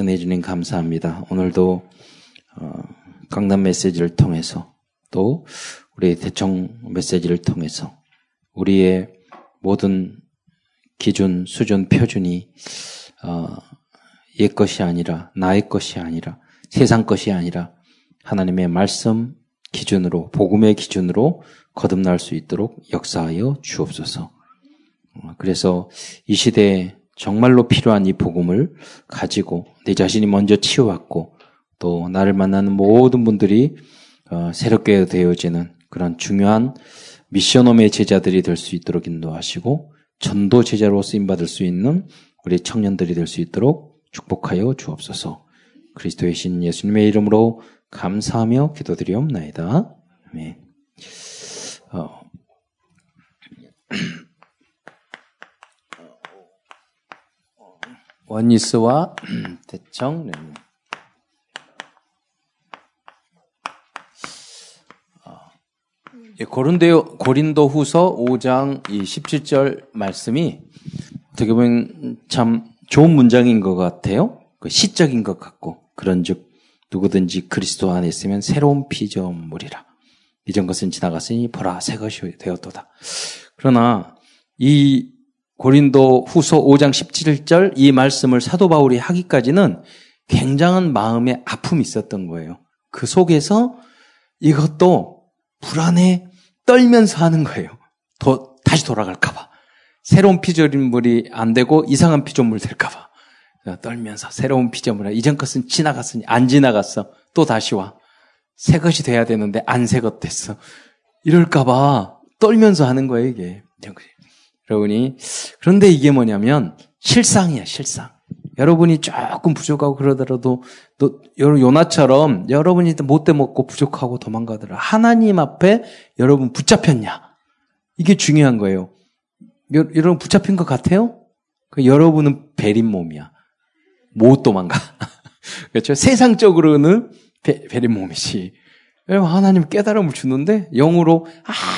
은혜 주님 감사합니다. 오늘도 어, 강남 메시지를 통해서 또 우리 대청 메시지를 통해서 우리의 모든 기준, 수준, 표준이 어, 옛 것이 아니라 나의 것이 아니라 세상 것이 아니라 하나님의 말씀 기준으로 복음의 기준으로 거듭날 수 있도록 역사하여 주옵소서. 어, 그래서 이 시대에 정말로 필요한 이 복음을 가지고 내 자신이 먼저 치유받고 또 나를 만나는 모든 분들이 어, 새롭게 되어지는 그런 중요한 미션홈의 제자들이 될 수 있도록 인도하시고 전도 제자로 쓰임 받을 수 있는 우리 청년들이 될 수 있도록 축복하여 주옵소서. 그리스도의 신 예수님의 이름으로 감사하며 기도드리옵나이다. 아멘. 어. 원니스와 대청 네. 예, 고린도, 고린도 후서 5장 이 17절 말씀이 어떻게 보면 참 좋은 문장인 것 같아요. 그 시적인 것 같고, 그런 즉, 누구든지 그리스도 안에 있으면 새로운 피조물이라. 이전 것은 지나갔으니 보라 새 것이 되었도다. 그러나 이 고린도 후서 5장 17절 이 말씀을 사도 바울이 하기까지는 굉장한 마음의 아픔이 있었던 거예요. 그 속에서 이것도 불안해 떨면서 하는 거예요. 더, 다시 돌아갈까봐. 새로운 피조물이 안 되고 이상한 피조물 될까봐. 떨면서 새로운 피조물아. 이전 것은 지나갔으니 안 지나갔어. 또 다시 와. 새 것이 돼야 되는데 안 새 것 됐어. 이럴까봐 떨면서 하는 거예요, 이게. 여러분이. 그런데 이게 뭐냐면 실상이야, 실상. 여러분이 조금 부족하고 그러더라도 또 요나처럼 여러분이 못돼 먹고 부족하고 도망가더라. 하나님 앞에 여러분 붙잡혔냐? 이게 중요한 거예요. 여, 러분 붙잡힌 것 같아요? 그 여러분은 베린 몸이야. 못 도망가. 그렇죠? 세상적으로는 베, 베린 몸이지. 하나님 깨달음을 주는데 영으로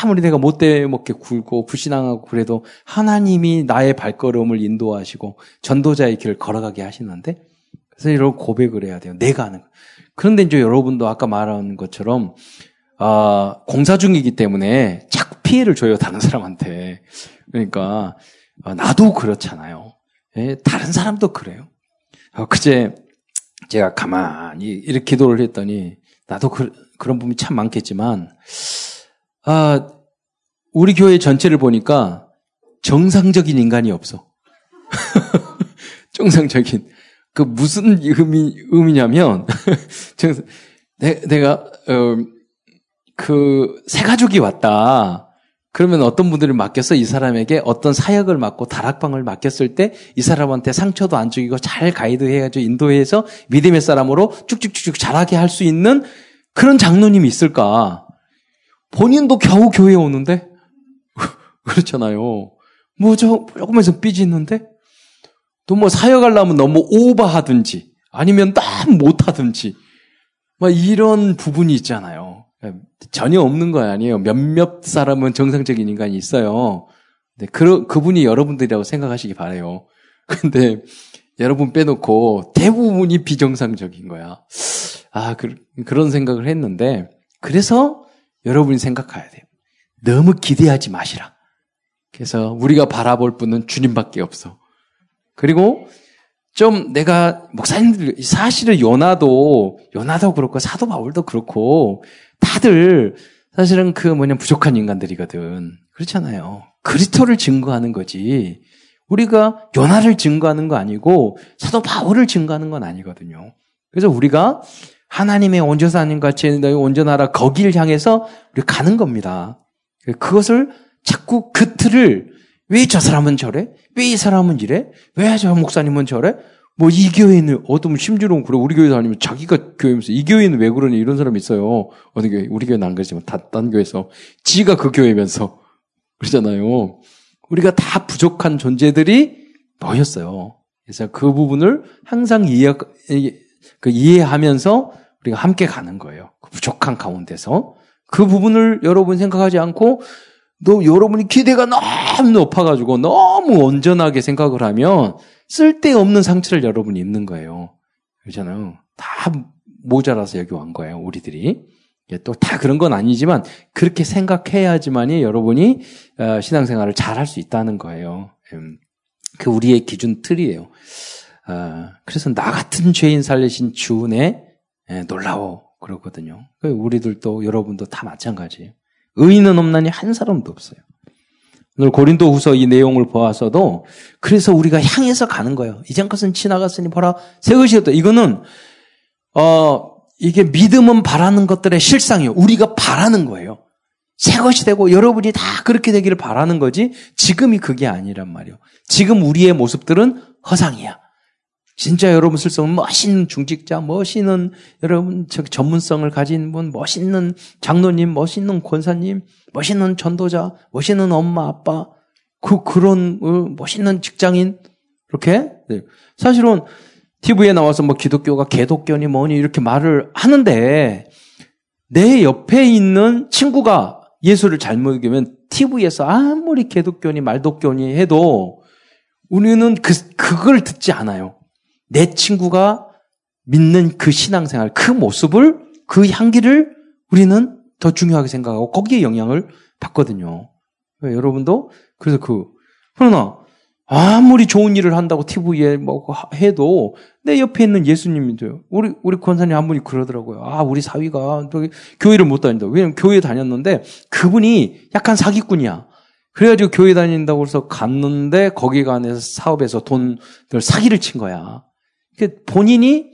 아무리 내가 못돼 먹게 굴고 불신앙하고 그래도 하나님이 나의 발걸음을 인도하시고 전도자의 길을 걸어가게 하시는데 그래서 이런 고백을 해야 돼요. 내가 하는 거. 그런데 이제 여러분도 아까 말한 것처럼 아, 공사 중이기 때문에 자꾸 피해를 줘요 다른 사람한테. 그러니까 아, 나도 그렇잖아요. 예, 다른 사람도 그래요. 어, 그제 제가 가만히 이렇게 기도를 했더니 나도 그, 그런 부분이 참 많겠지만, 아, 우리 교회 전체를 보니까 정상적인 인간이 없어. 정상적인. 그 무슨 의미, 의미냐면, 내 가, 어, 그, 새 가족이 왔다. 그러면 어떤 분들을 맡겨서 이 사람에게 어떤 사역을 맡고 다락방을 맡겼을 때 이 사람한테 상처도 안 주기고 잘 가이드해가지고 인도해서 믿음의 사람으로 쭉쭉쭉쭉 자라게 할 수 있는 그런 장로님이 있을까? 본인도 겨우 교회에 오는데? 그렇잖아요. 뭐, 저, 조금에서 삐지는데? 또 뭐 사역하려면 너무 오버하든지, 아니면 너무 못하든지, 막 이런 부분이 있잖아요. 전혀 없는 거 아니에요. 몇몇 사람은 정상적인 인간이 있어요. 근데 그, 그분이 여러분들이라고 생각하시기 바래요. 근데 여러분 빼놓고 대부분이 비정상적인 거야. 아, 그, 그런 생각을 했는데, 그래서 여러분이 생각해야 돼요. 너무 기대하지 마시라. 그래서 우리가 바라볼 분은 주님밖에 없어. 그리고 좀 내가 목사님들 사실은 요나도 요나도 그렇고 사도 바울도 그렇고 다들 사실은 그 뭐냐 부족한 인간들이거든. 그렇잖아요. 그리스도를 증거하는 거지. 우리가 요나를 증거하는 거 아니고 사도 바울을 증거하는 건 아니거든요. 그래서 우리가 하나님의 온전사님 같이 너희 온전하라 거기를 향해서 우리 가는 겁니다. 그것을 자꾸 그 틀을 왜 저 사람은 저래? 왜 이 사람은 이래? 왜 저 목사님은 저래? 뭐 이 교회는 어떤 심지로는 그래 우리 교회 다니면 자기가 교회면서 이 교회는 왜 그러니 이런 사람이 있어요. 어느 교회 우리 교회는 안 그러지만 다, 딴 교회에서 지가 그 교회면서 그러잖아요. 우리가 다 부족한 존재들이 모였어요. 그래서 그 부분을 항상 이해, 그 이해하면서 우리가 함께 가는 거예요. 그 부족한 가운데서. 그 부분을 여러분 생각하지 않고 너 여러분이 기대가 너무 높아가지고 너무 온전하게 생각을 하면 쓸데없는 상처를 여러분이 입는 거예요. 그렇잖아요. 다 모자라서 여기 온 거예요, 우리들이. 또 다 그런 건 아니지만 그렇게 생각해야지만이 여러분이 어, 신앙생활을 잘 할 수 있다는 거예요. 음, 그 우리의 기준 틀이에요. 어, 그래서 나 같은 죄인 살리신 주 은혜 예, 놀라워 그러거든요. 그 우리들도 여러분도 다 마찬가지예요. 의인은 없나니 한 사람도 없어요. 오늘 고린도 후서 이 내용을 보아서도 그래서 우리가 향해서 가는 거예요. 이전 것은 지나갔으니 보라 새 것이 었다. 이거는 어 이게 믿음은 바라는 것들의 실상이에요. 우리가 바라는 거예요. 새 것이 되고 여러분이 다 그렇게 되기를 바라는 거지 지금이 그게 아니란 말이에요. 지금 우리의 모습들은 허상이야. 진짜 여러분 슬성 멋있는 중직자, 멋있는 여러분 저 전문성을 가진 분, 멋있는 장로님, 멋있는 권사님, 멋있는 전도자, 멋있는 엄마 아빠, 그 그런 어, 멋있는 직장인 이렇게 네. 사실은 TV에 나와서 뭐 기독교가 개독교니 뭐니 이렇게 말을 하는데 내 옆에 있는 친구가 예수를 잘못 믿으면 TV에서 아무리 개독교니 말독교니 해도 우리는 그, 그걸 듣지 않아요. 내 친구가 믿는 그 신앙생활, 그 모습을, 그 향기를 우리는 더 중요하게 생각하고 거기에 영향을 받거든요. 여러분도 그래서 그 그러나 아무리 좋은 일을 한다고 TV에 뭐 해도 내 옆에 있는 예수님인데요. 우리 우리 권사님 한 분이 그러더라고요. 아 우리 사위가 또 교회를 못 다닌다. 왜냐면 교회 다녔는데 그분이 약간 사기꾼이야. 그래가지고 교회 다닌다고 해서 갔는데 거기 가서 사업에서 돈을 사기를 친 거야. 본인이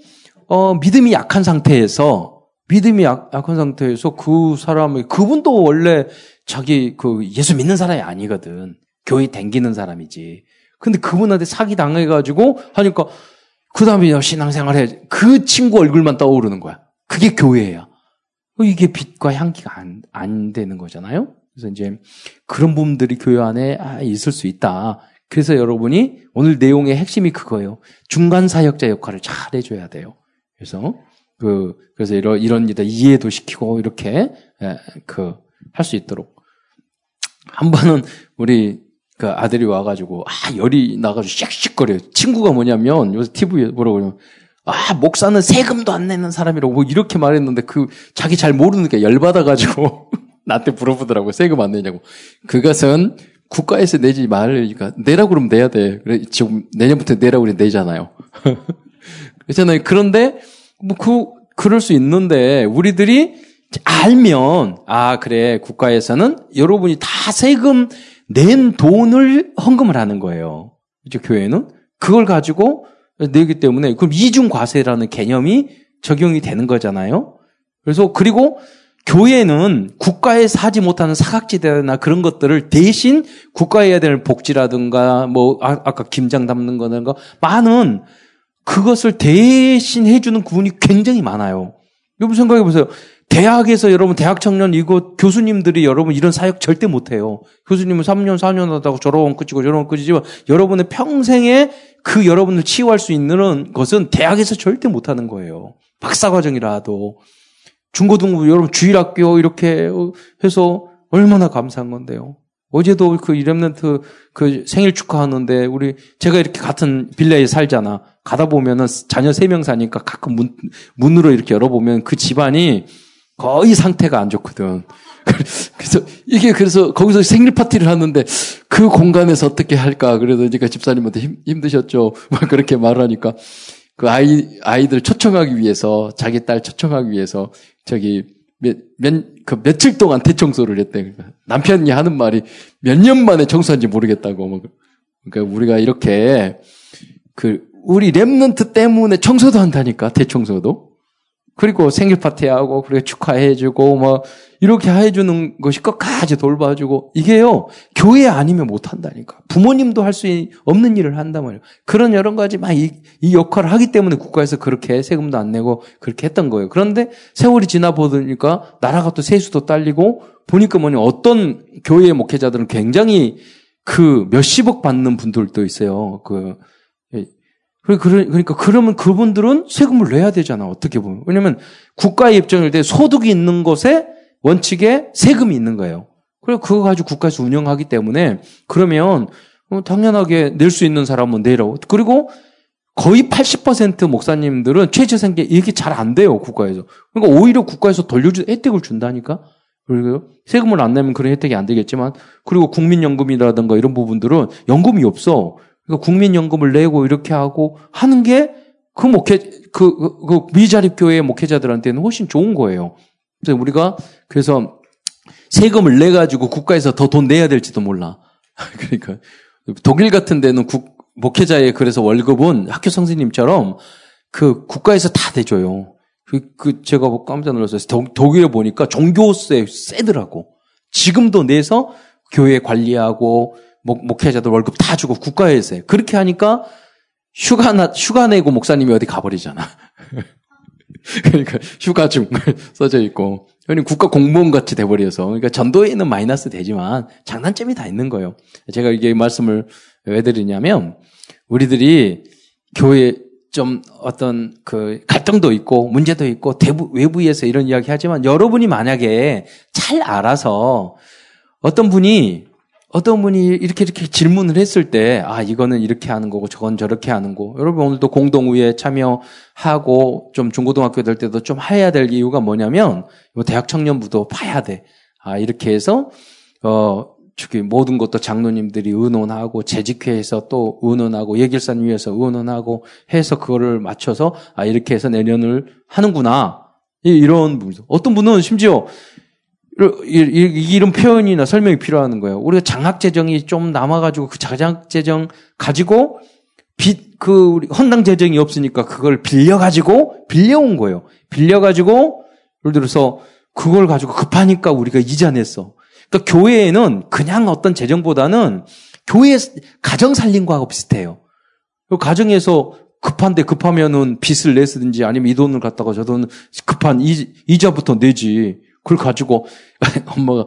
어, 믿음이 약한 상태에서 믿음이 약, 약한 상태에서 그 사람의 그분도 원래 자기 그 예수 믿는 사람이 아니거든. 교회 댕기는 사람이지. 근데 그분한테 사기 당해가지고 하니까 그 다음에 신앙생활 해. 그 친구 얼굴만 떠오르는 거야. 그게 교회야. 이게 빛과 향기가 안, 안 되는 거잖아요. 그래서 이제 그런 부분들이 교회 안에 아, 있을 수 있다. 그래서 여러분이 오늘 내용의 핵심이 그거예요. 중간 사역자 역할을 잘 해줘야 돼요. 그래서 그 그래서 이런 이런 일을 이해도 시키고 이렇게 예, 그 할 수 있도록 한 번은 우리 그 아들이 와가지고 아 열이 나가지고 씩씩거려요. 친구가 뭐냐면 요새 TV에 보라고 그러면 아 목사는 세금도 안 내는 사람이라고 뭐 이렇게 말했는데 그 자기 잘 모르니까 열 받아가지고 나한테 물어보더라고 세금 안 내냐고. 그것은 국가에서 내지 말으니까 내라고 그러면 내야 돼. 그래 지금 내년부터 내라고 그러면 내잖아요. 그렇잖아요. 그런데 뭐 그 그럴 수 있는데 우리들이 알면 아 그래 국가에서는 여러분이 다 세금 낸 돈을 헌금을 하는 거예요. 이제 교회는 그걸 가지고 내기 때문에 그럼 이중 과세라는 개념이 적용이 되는 거잖아요. 그래서 그리고 교회는 국가에서 하지 못하는 사각지대나 그런 것들을 대신 국가에 해야 되는 복지라든가 뭐 아, 까 김장 담는 거든가 많은 그것을 대신 해주는 부분이 굉장히 많아요. 여러분 생각해 보세요. 대학에서 여러분 대학 청년 이거 교수님들이 여러분 이런 사역 절대 못 해요. 교수님은 3년 4년 하다가 졸업은 끝이고 졸업은 끝이지만 여러분의 평생에 그 여러분을 치유할 수 있는 것은 대학에서 절대 못 하는 거예요. 박사 과정이라도 중고등부 여러분 주일학교 이렇게 해서 얼마나 감사한 건데요. 어제도 그 이렘넌트 그 생일 축하하는데 우리 제가 이렇게 같은 빌라에 살잖아. 가다 보면은 자녀 세 명 사니까 가끔 문, 문으로 이렇게 열어보면 그 집안이 거의 상태가 안 좋거든. 그래서 이게 그래서 거기서 생일 파티를 하는데 그 공간에서 어떻게 할까 그래서 제가 집사님한테 힘, 힘드셨죠. 막 그렇게 말하니까 그 아이 아이들 초청하기 위해서 자기 딸 초청하기 위해서 저기 몇, 몇, 그 며칠 동안 대청소를 했대. 그러니까 남편이 하는 말이 몇 년 만에 청소한지 모르겠다고. 뭐 그러니까 우리가 이렇게 그 우리 랩런트 때문에 청소도 한다니까 대청소도. 그리고 생일 파티하고 그리고 축하해주고 뭐 이렇게 해주는 것이 끝까지 돌봐주고 이게요 교회 아니면 못 한다니까 부모님도 할 수 없는 일을 한단 말이에요. 그런 여러 가지 막이 이 역할을 하기 때문에 국가에서 그렇게 세금도 안 내고 그렇게 했던 거예요. 그런데 세월이 지나 보니까 나라가 또 세수도 딸리고 보니까 뭐냐 어떤 교회 목회자들은 굉장히 그 몇십억 받는 분들도 있어요. 그 그러니까 그러면 그분들은 세금을 내야 되잖아. 어떻게 보면. 왜냐면 국가에 입장일 때 소득이 있는 곳에 원칙에 세금이 있는 거예요. 그리고 그거 가지고 국가에서 운영하기 때문에 그러면 어, 당연하게 낼 수 있는 사람은 내라고. 그리고 거의 80% 목사님들은 최저생계 이게 잘 안 돼요, 국가에서. 그러니까 오히려 국가에서 돌려주, 혜택을 준다니까? 그리고 세금을 안 내면 그런 혜택이 안 되겠지만, 그리고 국민연금이라든가 이런 부분들은 연금이 없어. 그러니까 국민연금을 내고 이렇게 하고 하는 게 그 목회, 그, 그, 그 미자립 교회 목회자들한테는 훨씬 좋은 거예요. 그래서 우리가 그래서 세금을 내 가지고 국가에서 더 돈 내야 될지도 몰라. 그러니까 독일 같은 데는 국, 목회자의 그래서 월급은 학교 선생님처럼 그 국가에서 다 대줘요. 그, 그 제가 뭐 깜짝 놀랐어요. 독, 독일에 보니까 종교세 세더라고. 지금도 내서 교회 관리하고 목, 목회자들 월급 다 주고 국가에서 해. 그렇게 하니까 휴가 나, 휴가 내고 목사님이 어디 가버리잖아. 그러니까 휴가 중 써져 있고. 그러니 국가 공무원 같이 돼버려서. 그러니까 전도에는 마이너스 되지만 장단점이 다 있는 거예요. 제가 이게 말씀을 왜 드리냐면 우리들이 교회 좀 어떤 그 갈등도 있고 문제도 있고 대부, 외부에서 이런 이야기 하지만 여러분이 만약에 잘 알아서 어떤 분이 어떤 분이 이렇게 이렇게 질문을 했을 때, 아, 이거는 이렇게 하는 거고, 저건 저렇게 하는 거. 여러분 오늘도 공동우에 참여하고, 좀 중고등학교 될 때도 좀 해야 될 이유가 뭐냐면, 대학 청년부도 봐야 돼. 아, 이렇게 해서, 어, 저기 모든 것도 장로님들이 의논하고 재직회에서 또 의논하고 예길산 위에서 의논하고 해서 그거를 맞춰서 아 이렇게 해서 내년을 하는구나 이런 분 어떤 분은 심지어 이런 표현이나 설명이 필요한 거예요. 우리가 장학 재정이 좀 남아가지고 그 장학 재정 가지고 빚 그 우리 헌당 재정이 없으니까 그걸 빌려가지고 빌려온 거예요. 빌려가지고 예를 들어서 그걸 가지고 급하니까 우리가 이자 냈어. 그러니까 교회에는 그냥 어떤 재정보다는 교회 가정 거하고 비슷해요. 그 가정에서 급한데 급하면은 빚을 내쓰든지 아니면 이 돈을 갖다가 저 돈 급한 이, 이자부터 내지. 그걸 가지고 엄마가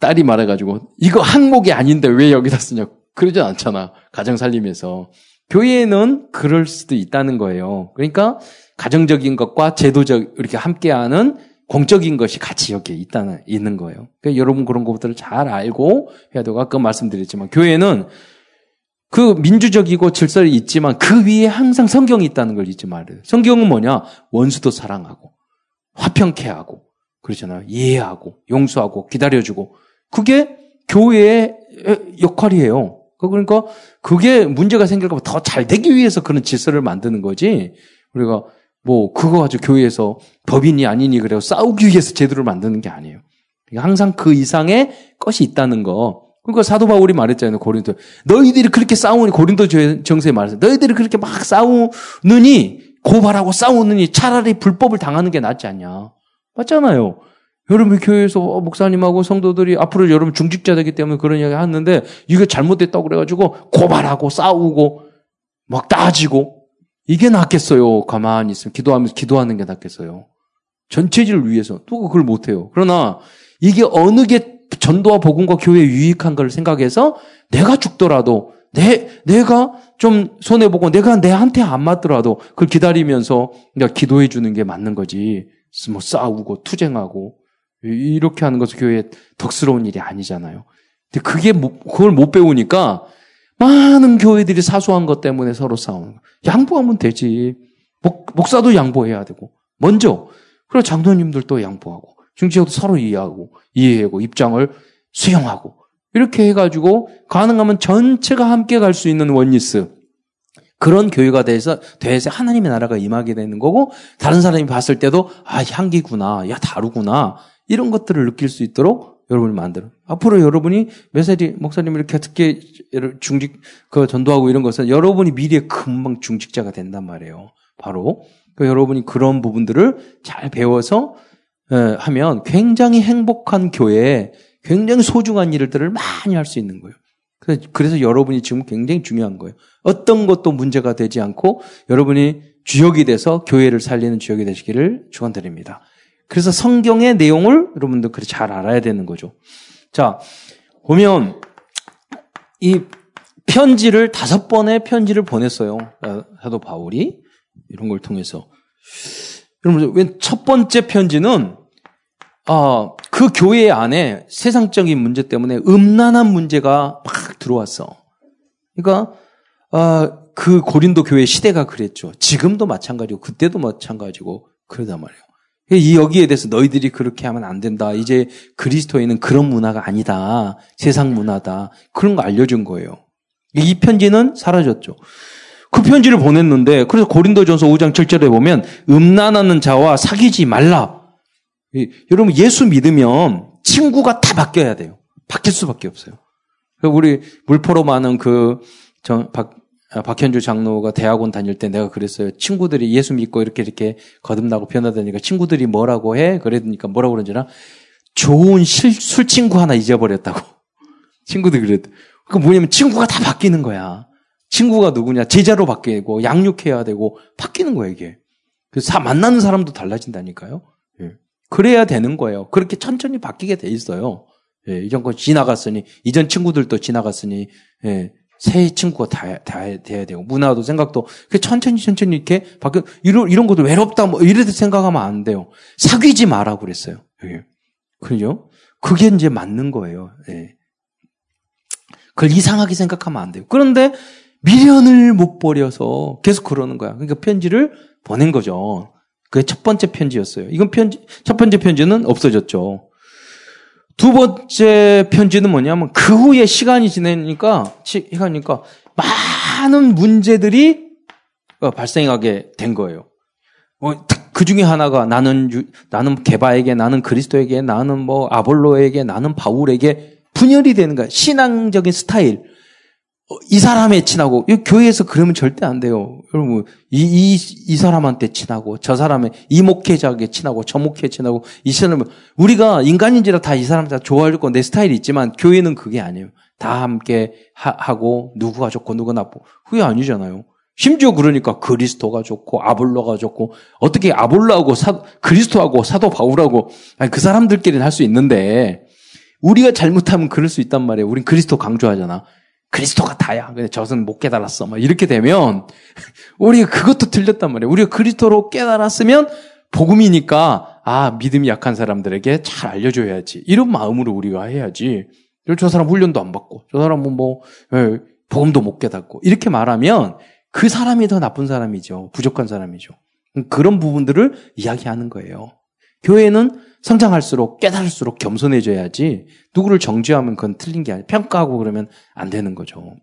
딸이 말해가지고 이거 항목이 아닌데 왜 여기다 쓰냐 그러지 않잖아. 가정 살림에서. 교회에는 그럴 수도 있다는 거예요. 그러니까 가정적인 것과 제도적 이렇게 함께하는 공적인 것이 같이 여기에 있다는, 있는 거예요. 그러니까 여러분 그런 것들을 잘 알고 해야 되고, 아까 말씀드렸지만, 교회는 그 민주적이고 질서이 있지만 그 위에 항상 성경이 있다는 걸 잊지 말아요. 성경은 뭐냐? 원수도 사랑하고, 화평케 하고, 그러잖아요. 이해하고, 용서하고, 기다려주고. 그게 교회의 역할이에요. 그러니까 그게 문제가 생길까봐 더잘 되기 위해서 그런 질서를 만드는 거지. 우리가 뭐 그거 가지고 교회에서 법인이 아니니 그래요. 싸우기 위해서 제도를 만드는 게 아니에요. 그러니까 항상 그 이상의 것이 있다는 거. 그러니까 사도 바울이 말했잖아요. 고린도. 너희들이 그렇게 싸우니 고린도 정세에 말했어요. 너희들이 그렇게 막 싸우느니 고발하고 싸우느니 차라리 불법을 당하는 게 낫지 않냐. 맞잖아요. 여러분 교회에서 어, 목사님하고 성도들이 앞으로 여러분 중직자 되기 때문에 그런 이야기 하는데 이게 잘못됐다고 그래가지고 고발하고 싸우고 막 따지고 이게 낫겠어요. 가만히 있으면 기도하면서 기도하는 게 낫겠어요. 전체질을 위해서 또 그걸 못해요. 그러나 이게 어느 게 전도와 복음과 교회에 유익한 걸 생각해서 내가 죽더라도 내 내가 좀 손해 보고 내가 내한테 안 맞더라도 그걸 기다리면서 그러니까 기도해 주는 게 맞는 거지. 뭐 싸우고 투쟁하고 이렇게 하는 것은 교회에 덕스러운 일이 아니잖아요. 근데 그게 그걸 못 배우니까 많은 교회들이 사소한 것 때문에 서로 싸우는 거. 양보하면 되지. 목, 목사도 양보해야 되고. 먼저. 그리고 장로님들도 양보하고. 중지자도 서로 이해하고, 이해하고, 입장을 수용하고. 이렇게 해가지고, 가능하면 전체가 함께 갈 수 있는 원리스. 그런 교회가 돼서, 돼서 하나님의 나라가 임하게 되는 거고, 다른 사람이 봤을 때도, 아, 향기구나. 야, 다르구나. 이런 것들을 느낄 수 있도록 여러분을 만들어. 앞으로 여러분이 메세리 목사님 이렇게 특히 중직 그 전도하고 이런 것은 여러분이 미래에 금방 중직자가 된단 말이에요. 바로 그 여러분이 그런 부분들을 잘 배워서 하면 굉장히 행복한 교회에 굉장히 소중한 일들을 많이 할 수 있는 거예요. 그래서 여러분이 지금 굉장히 중요한 거예요. 어떤 것도 문제가 되지 않고 여러분이 주역이 돼서 교회를 살리는 주역이 되시기를 축원드립니다. 그래서 성경의 내용을 여러분들 그렇게 잘 알아야 되는 거죠. 자, 보면 이 편지를 다섯 번의 편지를 보냈어요. 사도 바울이 이런 걸 통해서. 여러분, 첫 번째 편지는 아, 그 교회 안에 세상적인 문제 때문에 음란한 문제가 막 들어왔어. 그러니까 아, 그 고린도 교회 시대가 그랬죠. 지금도 마찬가지고 그때도 마찬가지고 그러단 말이에요. 이 여기에 대해서 너희들이 그렇게 하면 안 된다. 이제 그리스도에는 그런 문화가 아니다. 세상 문화다. 그런 거 알려준 거예요. 이 편지는 사라졌죠. 그 편지를 보냈는데 그래서 고린도전서 5장 7절에 보면 음란하는 자와 사귀지 말라. 여러분 예수 믿으면 친구가 다 바뀌어야 돼요. 바뀔 수밖에 없어요. 우리 물포로 많은 그 정, 박, 아, 박현주 장로가 대학원 다닐 때 내가 그랬어요. 친구들이 예수 믿고 이렇게 이렇게 거듭나고 변화되니까 친구들이 뭐라고 해? 그러니까 뭐라고 그런지나 좋은 실, 술 친구 하나 잊어버렸다고. 친구들이 그랬대. 그 뭐냐면 친구가 다 바뀌는 거야. 친구가 누구냐? 제자로 바뀌고 양육해야 되고 바뀌는 거야 이게. 그래서 만나는 사람도 달라진다니까요. 예. 그래야 되는 거예요. 그렇게 천천히 바뀌게 돼 있어요. 예, 이전 거 지나갔으니 이전 친구들도 지나갔으니 예, 새 친구가 다, 다 돼야 되고 문화도 생각도 그 천천히 천천히 이렇게 바뀌 이런 이런 것도 외롭다 뭐 이래도 생각하면 안 돼요. 사귀지 마라 그랬어요. 예. 그죠? 그게 이제 맞는 거예요. 예. 그걸 이상하게 생각하면 안 돼요. 그런데 미련을 못 버려서 계속 그러는 거야. 그러니까 편지를 보낸 거죠. 그게 첫 번째 편지였어요. 이건 편지 첫 번째 편지는 없어졌죠. 두 번째 편지는 뭐냐면 그 후에 시간이 지내니까 시간이니까 많은 문제들이 어, 발생하게 된 거예요. 뭐, 그 중에 하나가 나는 나는 개바에게 나는 그리스도에게 나는 뭐 아볼로에게 나는 바울에게 분열이 되는 거야. 신앙적인 스타일. 어, 이 사람에 친하고 교회에서 그러면 절대 안 돼요. 여러분 이, 이, 이 사람한테 친하고 저 사람의 이 목회자에게 친하고 저 목회 친하고 이 사람은 우리가 인간인지라 다 이 사람 다 좋아할 거 내 스타일이 있지만 교회는 그게 아니에요. 다 함께 하, 고 누구가 좋고 누가 나쁘고 그게 아니잖아요. 심지어 그러니까 그리스도가 좋고 아볼로가 좋고 어떻게 아볼로하고 사, 그리스도하고 사도 바울하고 아니, 그 사람들끼리는 할 수 있는데 우리가 잘못하면 그럴 수 있단 말이에요. 우린 그리스도 강조하잖아. 그리스도가 다야. 근데 저것은 못 깨달았어. 막 이렇게 되면 우리가 그것도 틀렸단 말이에요. 우리가 그리스도로 깨달았으면 복음이니까 아 믿음이 약한 사람들에게 잘 알려줘야지. 이런 마음으로 우리가 해야지. 저 사람 훈련도 안 받고 저 사람은 뭐 예, 복음도 못 깨닫고 이렇게 말하면 그 사람이 더 나쁜 사람이죠. 부족한 사람이죠. 그런 부분들을 이야기하는 거예요. 교회는 성장할수록 깨달을수록 겸손해져야지 누구를 정죄하면 그건 틀린 게 아니에요. 평가하고 그러면 안 되는 거죠.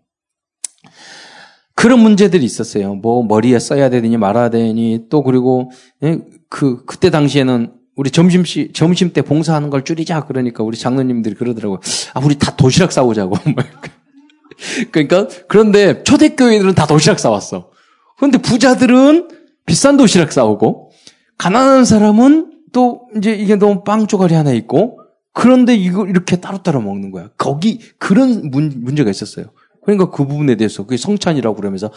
그런 문제들이 있었어요. 뭐 머리에 써야 되니 말아야 되니 또 그리고 예, 그 그때 당시에는 우리 점심 시 점심 때 봉사하는 걸 줄이자 그러니까 우리 장로님들이 그러더라고요. 아 우리 다 도시락 싸우자고. 그러니까 그런데 초대교회들은 다 도시락 싸왔어. 그런데 부자들은 비싼 도시락 싸우고 가난한 사람은 또 이제 이게 너무 빵 조각이 하나 있고 그런데 이거 이렇게 따로따로 먹는 거야. 거기 그런 문, 문제가 있었어요. 그러니까 그 부분에 대해서 그게 성찬이라고 그러면서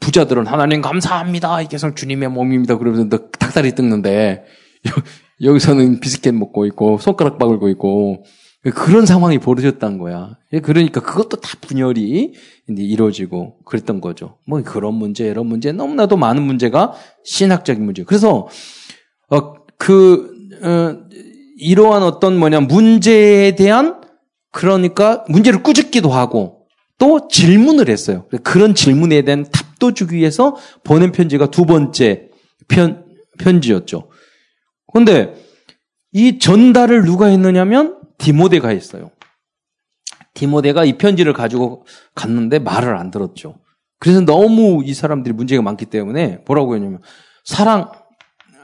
부자들은 하나님 감사합니다. 이게 성 주님의 몸입니다. 그러면서 너 닭다리 뜯는데 여 기서는 비스켓 먹고 있고 손가락 박을고 있고 그런 상황이 벌어졌다는 거야. 그러니까 그것도 다 분열이 이루어지고 그랬던 거죠. 뭐 그런 문제, 이런 문제 너무나도 많은 문제가 신학적인 문제. 그래서 어, 그 어, 이러한 어떤 뭐냐 문제에 대한 그러니까 문제를 꾸짖기도 하고 또 질문을 했어요. 그런 질문에 대한 답도 주기 위해서 보낸 편지가 두 번째 편 편지였죠. 그런데 이 전달을 누가 했느냐면 디모데가 했어요. 디모데가 이 편지를 가지고 갔는데 말을 안 들었죠. 그래서 너무 이 사람들이 문제가 많기 때문에 뭐라고 했냐면 사랑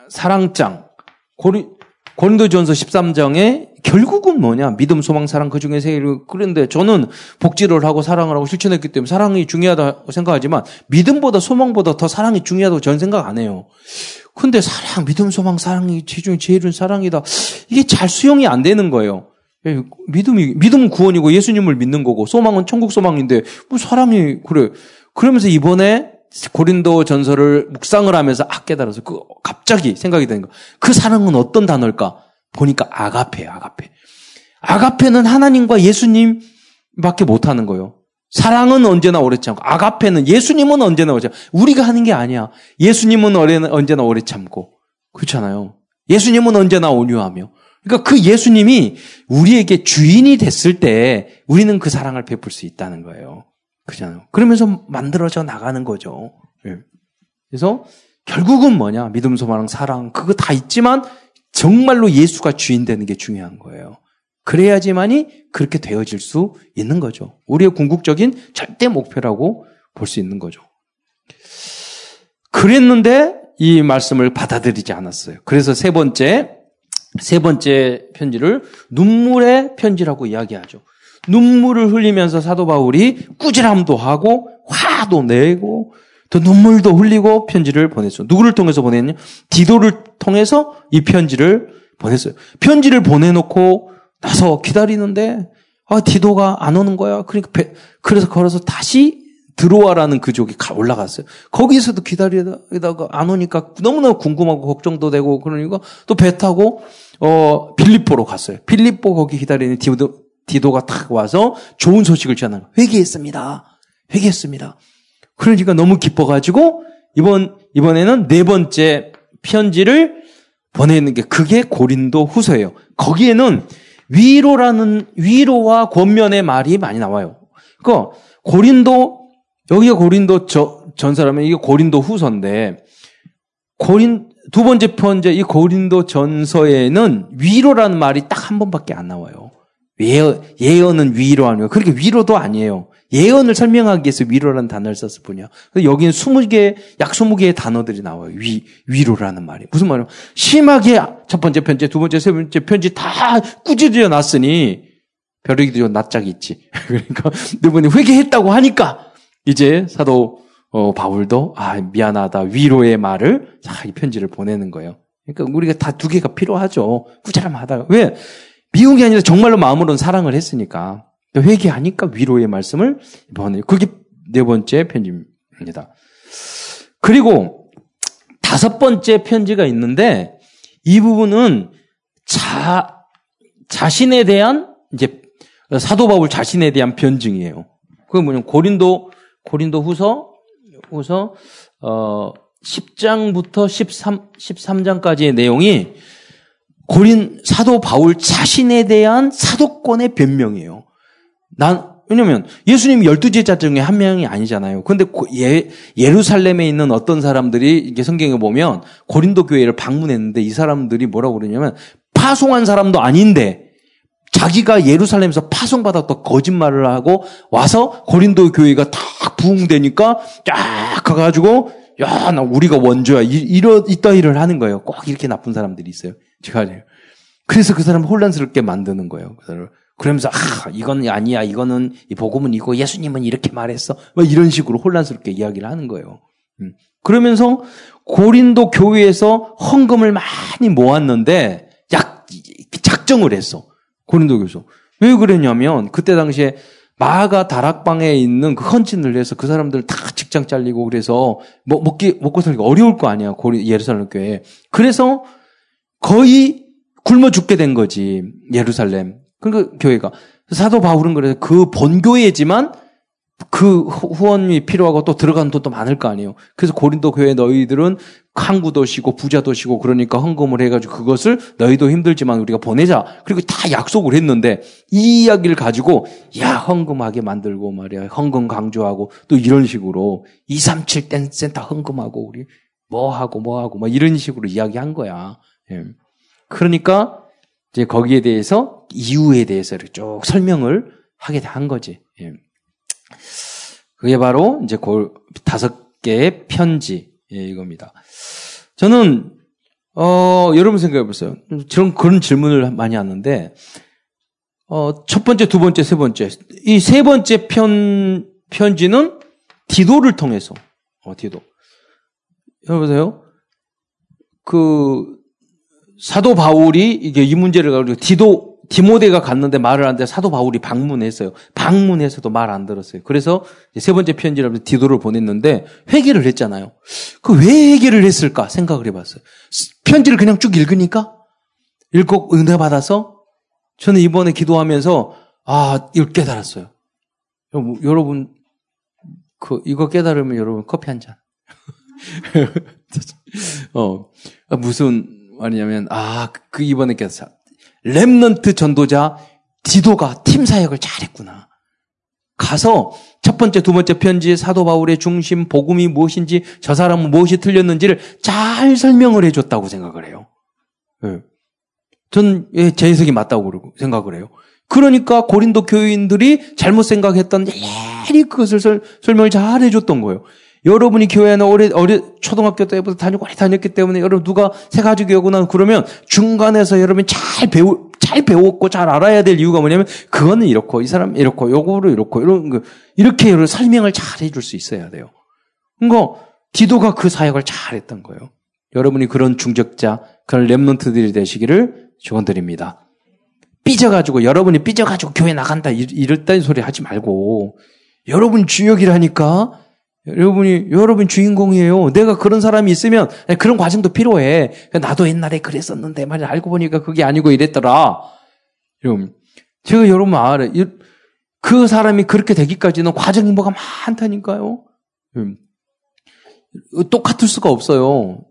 사랑장 고리, 고린도전서 13장에 결국은 뭐냐? 믿음, 소망, 사랑 그 중에 세 그런데 저는 복지를 하고 사랑을 하고 실천했기 때문에 사랑이 중요하다고 생각하지만 믿음보다 소망보다 더 사랑이 중요하다고 저는 생각 안 해요. 근데 사랑, 믿음, 소망, 사랑이 제중 제일은 사랑이다. 이게 잘 수용이 안 되는 거예요. 예, 믿음이 믿음은 구원이고 예수님을 믿는 거고 소망은 천국 소망인데 뭐 사랑이 그래. 그러면서 이번에 고린도 전설을 묵상을 하면서 아 깨달아서 그 갑자기 생각이 되는 거. 그 사랑은 어떤 단어일까? 보니까 아가페, 아가페. 아가페는 하나님과 예수님밖에 못 하는 거예요. 사랑은 언제나 오래 참고 아가페는 예수님은 언제나 오래 참고 우리가 하는 게 아니야. 예수님은 언제나 오래 참고 그렇잖아요. 예수님은 언제나 온유하며 그러니까 그 예수님이 우리에게 주인이 됐을 때 우리는 그 사랑을 베풀 수 있다는 거예요. 그잖아요. 그러면서 만들어져 나가는 거죠. 예. 그래서 결국은 뭐냐? 믿음, 소망, 사랑, 그거 다 있지만 정말로 예수가 주인 되는 게 중요한 거예요. 그래야지만이 그렇게 되어질 수 있는 거죠. 우리의 궁극적인 절대 목표라고 볼 수 있는 거죠. 그랬는데 이 말씀을 받아들이지 않았어요. 그래서 세 번째, 세 번째 편지를 눈물의 편지라고 이야기하죠. 눈물을 흘리면서 사도 바울이 꾸지람도 하고 화도 내고 또 눈물도 흘리고 편지를 보냈어요. 누구를 통해서 보냈냐? 디도를 통해서 이 편지를 보냈어요. 편지를 보내놓고 나서 기다리는데 아 디도가 안 오는 거야. 그러니까 배, 그래서 걸어서 다시 들어와라는 그족이 올라갔어요. 거기서도 기다리다가 안 오니까 너무나 궁금하고 걱정도 되고 그러니까 또 배 타고 어 빌립보로 갔어요. 빌립보 거기 기다리는 디도 디도가 탁 와서 좋은 소식을 전하는 회개했습니다. 회개했습니다. 그러니까 너무 기뻐가지고 이번 이번에는 네 번째 편지를 보내는 게 그게 고린도 후서예요. 거기에는 위로라는 위로와 권면의 말이 많이 나와요. 그 고린도 여기가 고린도 저, 전사라면 이게 고린도 후서인데 고린 두 번째 편제 이 고린도 전서에는 위로라는 말이 딱 한 번밖에 안 나와요. 예언, 예언은 위로 아니에요. 그렇게 위로도 아니에요. 예언을 설명하기 위해서 위로라는 단어를 썼을 뿐이야. 여기는 20개, 약 20개의 단어들이 나와요. 위, 위로라는 말이. 무슨 말이에요? 심하게 첫 번째 편지, 두 번째, 세 번째 편지 다 꾸짖어 놨으니 벼룩이도 낯짝이 있지. 그러니까 너분이 회개했다고 하니까 이제 사도 어, 바울도 아 미안하다 위로의 말을 자, 이 편지를 보내는 거예요. 그러니까 우리가 다 두 개가 필요하죠. 꾸자람하다가 왜 미운 게 아니라 정말로 마음으로는 사랑을 했으니까 회개하니까 위로의 말씀을 보내요. 그게 네 번째 편지입니다. 그리고 다섯 번째 편지가 있는데 이 부분은 자 자신에 대한 이제 사도 바울 자신에 대한 변증이에요. 그게 뭐냐면 고린도 고린도 후서, 후서, 어, 10장부터 13, 13장까지의 내용이 고린 사도 바울 자신에 대한 사도권의 변명이에요. 난, 왜냐면 예수님 열두 제자 중에 한 명이 아니잖아요. 근데 예, 예루살렘에 있는 어떤 사람들이 이게 성경에 보면 고린도 교회를 방문했는데 이 사람들이 뭐라고 그러냐면 파송한 사람도 아닌데 자기가 예루살렘에서 파송받았던 거짓말을 하고 와서 고린도 교회가 다 부흥되니까 쫙 가가지고 야, 나 우리가 원조야. 이러, 이따 일을 하는 거예요. 꼭 이렇게 나쁜 사람들이 있어요. 제가 그래서 그 사람을 혼란스럽게 만드는 거예요. 그러면서 아, 이건 아니야. 이거는 이 복음은 이거 예수님은 이렇게 말했어. 뭐 이런 식으로 혼란스럽게 이야기를 하는 거예요. 음. 그러면서 고린도 교회에서 헌금을 많이 모았는데 약 작정을 했어. 고린도 교수. 왜 그랬냐면 그때 당시에 마가 다락방에 있는 그 헌신을 해서 그 사람들 다 직장 잘리고 그래서 뭐 먹기 먹고 살기 어려울 거 아니야 고리 예루살렘 교회. 그래서 거의 굶어 죽게 된 거지 예루살렘. 그 교회가 사도 바울은 그래서 그 본교회지만 그 후원이 필요하고 또 들어가는 돈도 많을 거 아니에요. 그래서 고린도 교회 너희들은 항구 도시고 부자 도시고 그러니까 헌금을 해가지고 그것을 너희도 힘들지만 우리가 보내자. 그리고 다 약속을 했는데 이 이야기를 가지고 야 헌금하게 만들고 말이야 헌금 강조하고 또 이런 식으로 237 댄센터 헌금하고 우리 뭐 하고 뭐 하고 막 이런 식으로 이야기한 거야. 예. 그러니까 이제 거기에 대해서 이유에 대해서 쭉 설명을 하게 한 거지. 예. 그게 바로 이제 다섯 개의 편지 예, 이겁니다. 저는 어, 여러분 생각해 보세요. 저는 그런 질문을 많이 하는데 어, 첫 번째, 두 번째, 세 번째 이 세 번째 편 편지는 디도를 통해서 어, 디도 여보세요. 그 사도 바울이 이게 이 문제를 가지고 디도 디모데가 갔는데 말을 안 돼. 사도 바울이 방문했어요. 방문해서도 말 안 들었어요. 그래서 세 번째 편지라면서 디도를 보냈는데 회개를 했잖아요. 그 왜 회개를 했을까 생각을 해봤어요. 편지를 그냥 쭉 읽으니까 읽고 은혜 받아서 저는 이번에 기도하면서 아 이걸 깨달았어요. 여러분 그 이거 깨달으면 여러분 커피 한 잔. 어 무슨 말이냐면 아 그 이번에 깨달았어. Remnant 전도자 디도가 팀 사역을 잘했구나. 가서 첫 번째, 두 번째 편지 사도 바울의 중심, 복음이 무엇인지, 저 사람은 무엇이 틀렸는지를 잘 설명을 해줬다고 생각을 해요. 예. 전, 예, 제 해석이 맞다고 생각을 해요. 그러니까 고린도 교인들이 잘못 생각했던 일일이 그것을 설, 설명을 잘 해줬던 거예요. 여러분이 교회 는 오래, 어리, 초등학교 때부터 다니고 오래 다녔기 때문에 여러분 누가 새가지고 오고 나 그러면 중간에서 여러분이 잘 배우, 잘 배웠고 잘 알아야 될 이유가 뭐냐면 그거는 이렇고 이 사람 이렇고 요거로 이렇고 이런 거 이렇게 여러 설명을 잘 해줄 수 있어야 돼요. 그러니까 디도가 그 사역을 잘 했던 거예요. 여러분이 그런 중적자, 그런 랩런트들이 되시기를 축원드립니다. 삐져가지고 여러분이 삐져가지고 교회 나간다 이럴다는 소리 하지 말고 여러분 주역이라니까 여러분이 여러분 주인공이에요. 내가 그런 사람이 있으면 그런 과정도 필요해. 나도 옛날에 그랬었는데 말이 알고 보니까 그게 아니고 이랬더라. 여러분 제가 여러분 알아요. 그 사람이 그렇게 되기까지는 과정이 뭐가 많다니까요. 똑같을 수가 없어요.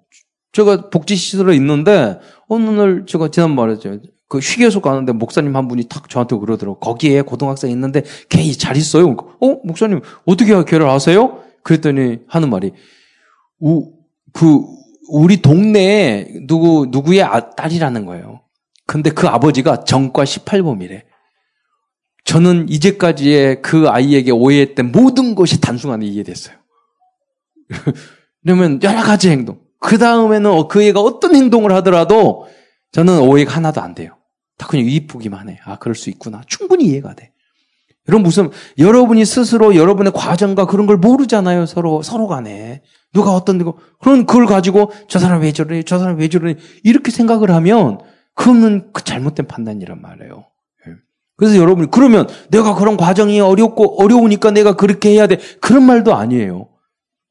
제가 복지 시설에 있는데 어느 날 제가 지난번에 그 휴게소 가는데 목사님 한 분이 탁 저한테 그러더라고. 거기에 고등학생 있는데 걔 잘 있어요. 어? 목사님 어떻게 걔를 아세요? 그랬더니 하는 말이 우, 그 우리 동네에 누구 누구의 아, 딸이라는 거예요. 근데 그 아버지가 정과 18범이래. 저는 이제까지의 그 아이에게 오해했던 모든 것이 단순하게 이해됐어요. 그러면 여러 가지 행동. 그 다음에는 그 애가 어떤 행동을 하더라도 저는 오해가 하나도 안 돼요. 다 그냥 이쁘기만 해. 아, 그럴 수 있구나. 충분히 이해가 돼. 여러분 무슨 여러분이 스스로 여러분의 과정과 그런 걸 모르잖아요. 서로 서로 간에 누가 어떤 거 그런 그걸 가지고 저 사람 왜 저래, 저 사람 왜 저래 이렇게 생각을 하면 그거는 그 잘못된 판단이란 말이에요. 예. 그래서 여러분이 그러면 내가 그런 과정이 어렵고 어려우니까 내가 그렇게 해야 돼 그런 말도 아니에요.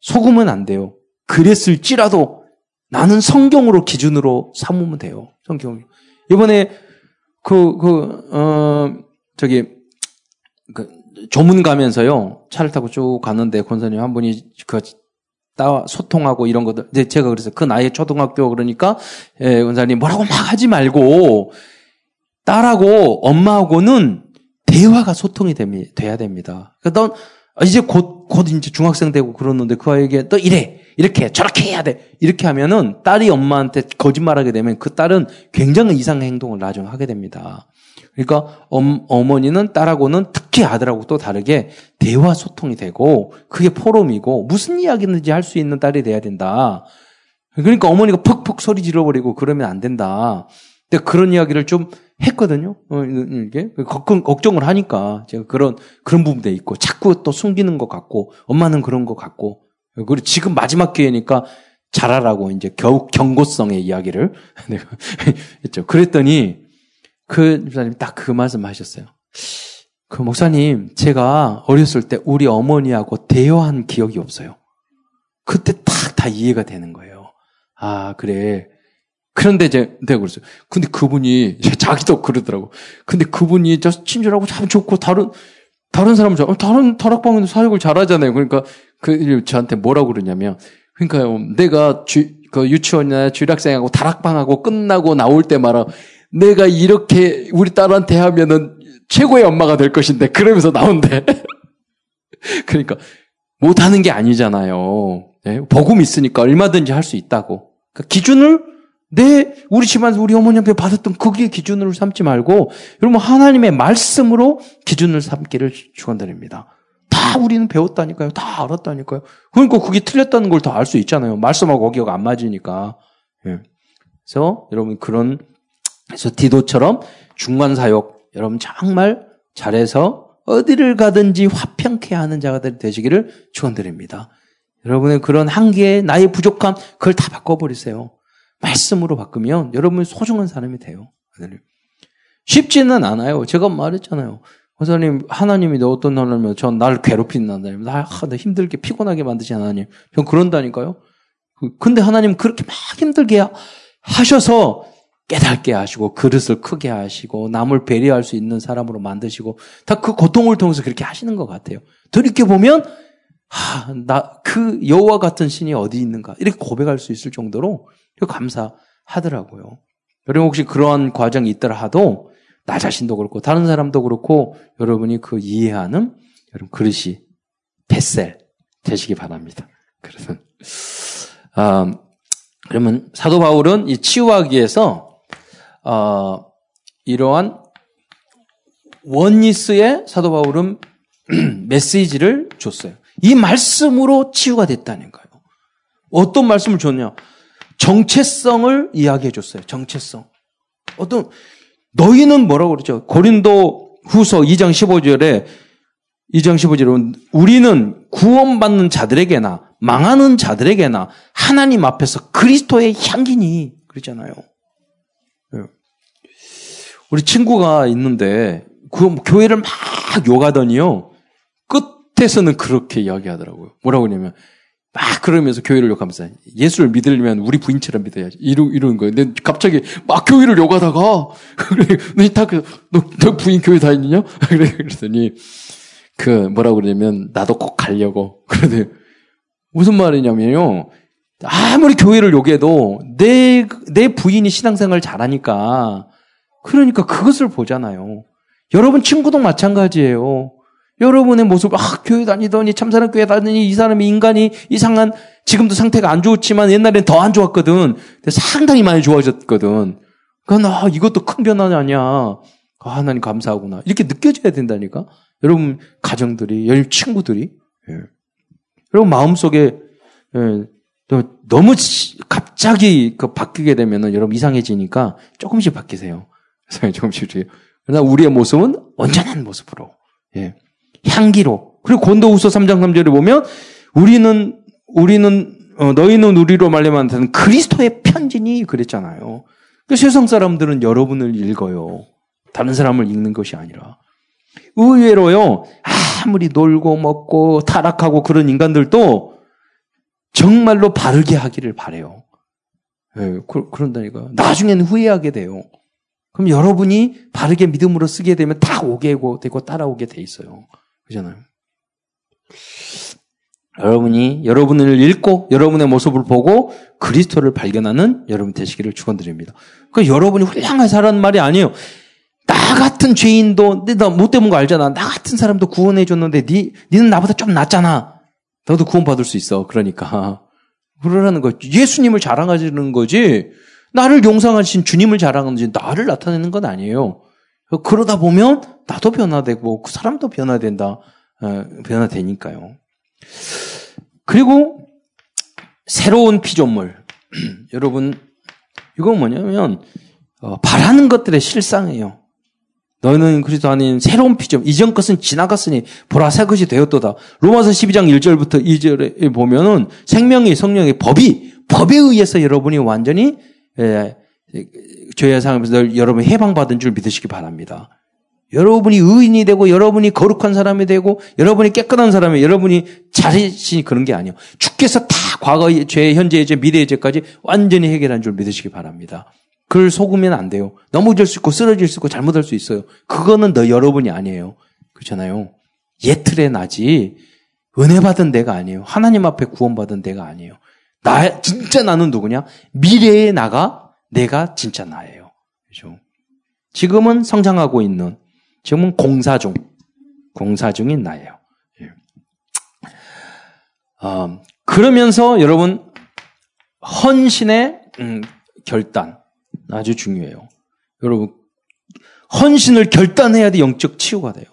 속으면 안 돼요. 그랬을지라도 나는 성경으로 기준으로 삼으면 돼요. 성경. 이번에 그, 그, 어, 저기, 그, 조문 가면서요, 차를 타고 쭉 가는데 권사님 한 분이 그, 따, 소통하고 이런 것들, 이제 제가 그래서 그 나이에 초등학교 그러니까, 예, 권사님 뭐라고 막 하지 말고, 딸하고 엄마하고는 대화가 소통이 됩니, 돼야 됩니다. 그러니까 넌, 이제 곧, 곧 이제 중학생 되고 그러는데 그 아이에게 너 이래. 이렇게 저렇게 해야 돼. 이렇게 하면은 딸이 엄마한테 거짓말하게 되면 그 딸은 굉장히 이상한 행동을 나중에 하게 됩니다. 그러니까 엄, 어머니는 딸하고는 특히 아들하고 또 다르게 대화 소통이 되고 그게 포럼이고 무슨 이야기든지 할 수 있는 딸이 돼야 된다. 그러니까 어머니가 퍽퍽 소리 질러버리고 그러면 안 된다. 근데 그런 이야기를 좀 했거든요. 어, 이게 걱정 을 하니까 제가 그런 그런 부분도 있고 자꾸 또 숨기는 것 같고 엄마는 그런 것 같고 그리고 지금 마지막 기회니까 잘하라고 이제 겨우 경고성의 이야기를 했죠. 그랬더니 그 목사님 딱그 말씀 하셨어요. 그 목사님, 제가 어렸을 때 우리 어머니하고 대화한 기억이 없어요. 그때 딱 다 이해가 되는 거예요. 아, 그래. 그런데 이제 내가 그랬어요. 근데 그분이 자기도 그러더라고. 근데 그분이 저 친절하고 참 좋고 다른 다른 사람은 다른 다락방에도 사역을 잘하잖아요. 그러니까 그 저한테 뭐라고 그러냐면 그러니까 내가 주, 그 유치원이나 주일학생하고 다락방하고 끝나고 나올 때마다 내가 이렇게 우리 딸한테 하면은 최고의 엄마가 될 것인데 그러면서 나온대. 그러니까 못하는 게 아니잖아요. 네? 복음 있으니까 얼마든지 할 수 있다고. 그러니까 기준을 내 우리 집안에서 우리 어머니한테 받았던 그게 기준으로 삼지 말고 여러분 하나님의 말씀으로 기준을 삼기를 축원드립니다. 다 우리는 배웠다니까요. 다 알았다니까요. 그러니까 그게 틀렸다는 걸더알수 있잖아요. 말씀하고 거기가 안 맞으니까. 예. 그래서 여러분 그런 그래서 디도처럼 중간 사역 여러분 정말 잘해서 어디를 가든지 화평케 하는 자가 되시기를 축원드립니다. 여러분의 그런 한계에 나의 부족함 그걸 다 바꿔버리세요. 말씀으로 바꾸면 여러분 소중한 사람이 돼요. 쉽지는 않아요. 제가 말했잖아요. 권사님, 하나님이 너 어떤 하나님이면 전날 괴롭히는 하나님, 날 힘들게 피곤하게 만드시 하나님. 전 그런다니까요. 그, 근데 하나님 그렇게 막 힘들게 하셔서 깨닫게 하시고 그릇을 크게 하시고 남을 배려할 수 있는 사람으로 만드시고 다 그 고통을 통해서 그렇게 하시는 것 같아요. 돌이켜 보면 하, 나 그 여호와 같은 신이 어디 있는가 이렇게 고백할 수 있을 정도로 감사하더라고요. 여러분 혹시 그러한 과정이 있더라 하도 나 자신도 그렇고 다른 사람도 그렇고 여러분이 그 이해하는 여러분 그릇이 뱃셀 되시기 바랍니다. 그래서 아, 그러면 사도 바울은 이 치유하기 위해서 어, 이러한 원니스의 사도 바울은 메시지를 줬어요. 이 말씀으로 치유가 됐다는 거예요. 어떤 말씀을 줬냐? 정체성을 이야기해 줬어요. 정체성. 어떤 너희는 뭐라고 그러죠? 고린도 후서 2장 15절에 2장 15절은 우리는 구원받는 자들에게나 망하는 자들에게나 하나님 앞에서 그리스도의 향기니 그러잖아요. 예. 우리 친구가 있는데 그 교회를 막 욕하더니요. 끝에서는 그렇게 이야기하더라고요. 뭐라고 그러냐면 막 그러면서 교회를 욕하면서 예수를 믿으려면 우리 부인처럼 믿어야지. 이러, 이러는 거예요. 근데 갑자기 막 교회를 욕하다가 그래, 너, 다, 그, 너, 너 부인 교회 다니냐? 그래, 그랬더니 그 뭐라고 그러냐면 나도 꼭 가려고. 그러더니 무슨 말이냐면요. 아무리 교회를 욕해도 내, 내 부인이 신앙생활 잘하니까 그러니까 그것을 보잖아요. 여러분 친구도 마찬가지예요. 여러분의 모습, 아, 교회 다니더니, 참사랑 교회 다니더니, 이 사람이 인간이 이상한, 지금도 상태가 안 좋지만 옛날엔 더 안 좋았거든. 상당히 많이 좋아졌거든. 그러니까, 아, 이것도 큰 변화 아니야. 아, 하나님 감사하구나. 이렇게 느껴져야 된다니까? 여러분, 가정들이, 여러분, 친구들이. 예. 여러분, 마음속에, 예, 너무 갑자기 그 바뀌게 되면은 여러분 이상해지니까 조금씩 바뀌세요. 조금씩. 그러나 우리의 모습은 온전한 모습으로. 예. 향기로. 그리고 곤도우서 3장 3절에 보면 우리는 우리는 어, 너희는 우리로 말려만 그리스도의 편지니 그랬잖아요. 그 세상 사람들은 여러분을 읽어요. 다른 사람을 읽는 것이 아니라. 의외로요, 아무리 놀고 먹고 타락하고 그런 인간들도 정말로 바르게 하기를 바래요. 예, 그, 그런다니까. 나중에는 후회하게 돼요. 그럼 여러분이 바르게 믿음으로 쓰게 되면 다 오게 되고 따라오게 돼 있어요. 그잖아요. 여러분이 여러분을 읽고 여러분의 모습을 보고 그리스도를 발견하는 여러분 되시기를 축원드립니다. 그 여러분이 훌륭하게 살라는 말이 아니에요. 나 같은 죄인도 나못 되는 거 알잖아. 나 같은 사람도 구원해 줬는데 니 니는 나보다 좀 낫잖아. 너도 구원 받을 수 있어. 그러니까 그러라는 거. 예수님을 자랑하시는 거지. 나를 용상하신 주님을 자랑하는지 나를 나타내는 건 아니에요. 그러다 보면 나도 변화되고 그 사람도 변화된다. 어, 변화되니까요. 그리고 새로운 피조물. 여러분 이건 뭐냐면 어, 바라는 것들의 실상이에요. 너희는 그리스도 아닌 새로운 피조물. 이전 것은 지나갔으니 보라 새 것이 되었도다. 로마서 12장 1절부터 2절에 보면은 생명의 성령의 법이 법에 의해서 여러분이 완전히 예, 죄의 상에서 여러분 해방받은 줄 믿으시기 바랍니다. 여러분이 의인이 되고 여러분이 거룩한 사람이 되고 여러분이 깨끗한 사람이 여러분이 잘하시니 그런 게 아니에요. 주께서 다 과거의 죄, 현재의 죄, 미래의 죄까지 완전히 해결한 줄 믿으시기 바랍니다. 그걸 속으면 안 돼요. 넘어질 수 있고 쓰러질 수 있고 잘못할 수 있어요. 그거는 너 여러분이 아니에요. 그렇잖아요. 예틀에 나지 은혜 받은 내가 아니에요. 하나님 앞에 구원받은 내가 아니에요. 나 진짜 나는 누구냐? 미래의 나가 내가 진짜 나예요. 그죠? 지금은 성장하고 있는, 지금은 공사 중, 공사 중인 나예요. 예. 어, 그러면서 여러분, 헌신의 음, 결단, 아주 중요해요. 여러분, 헌신을 결단해야 돼 영적 치유가 돼요.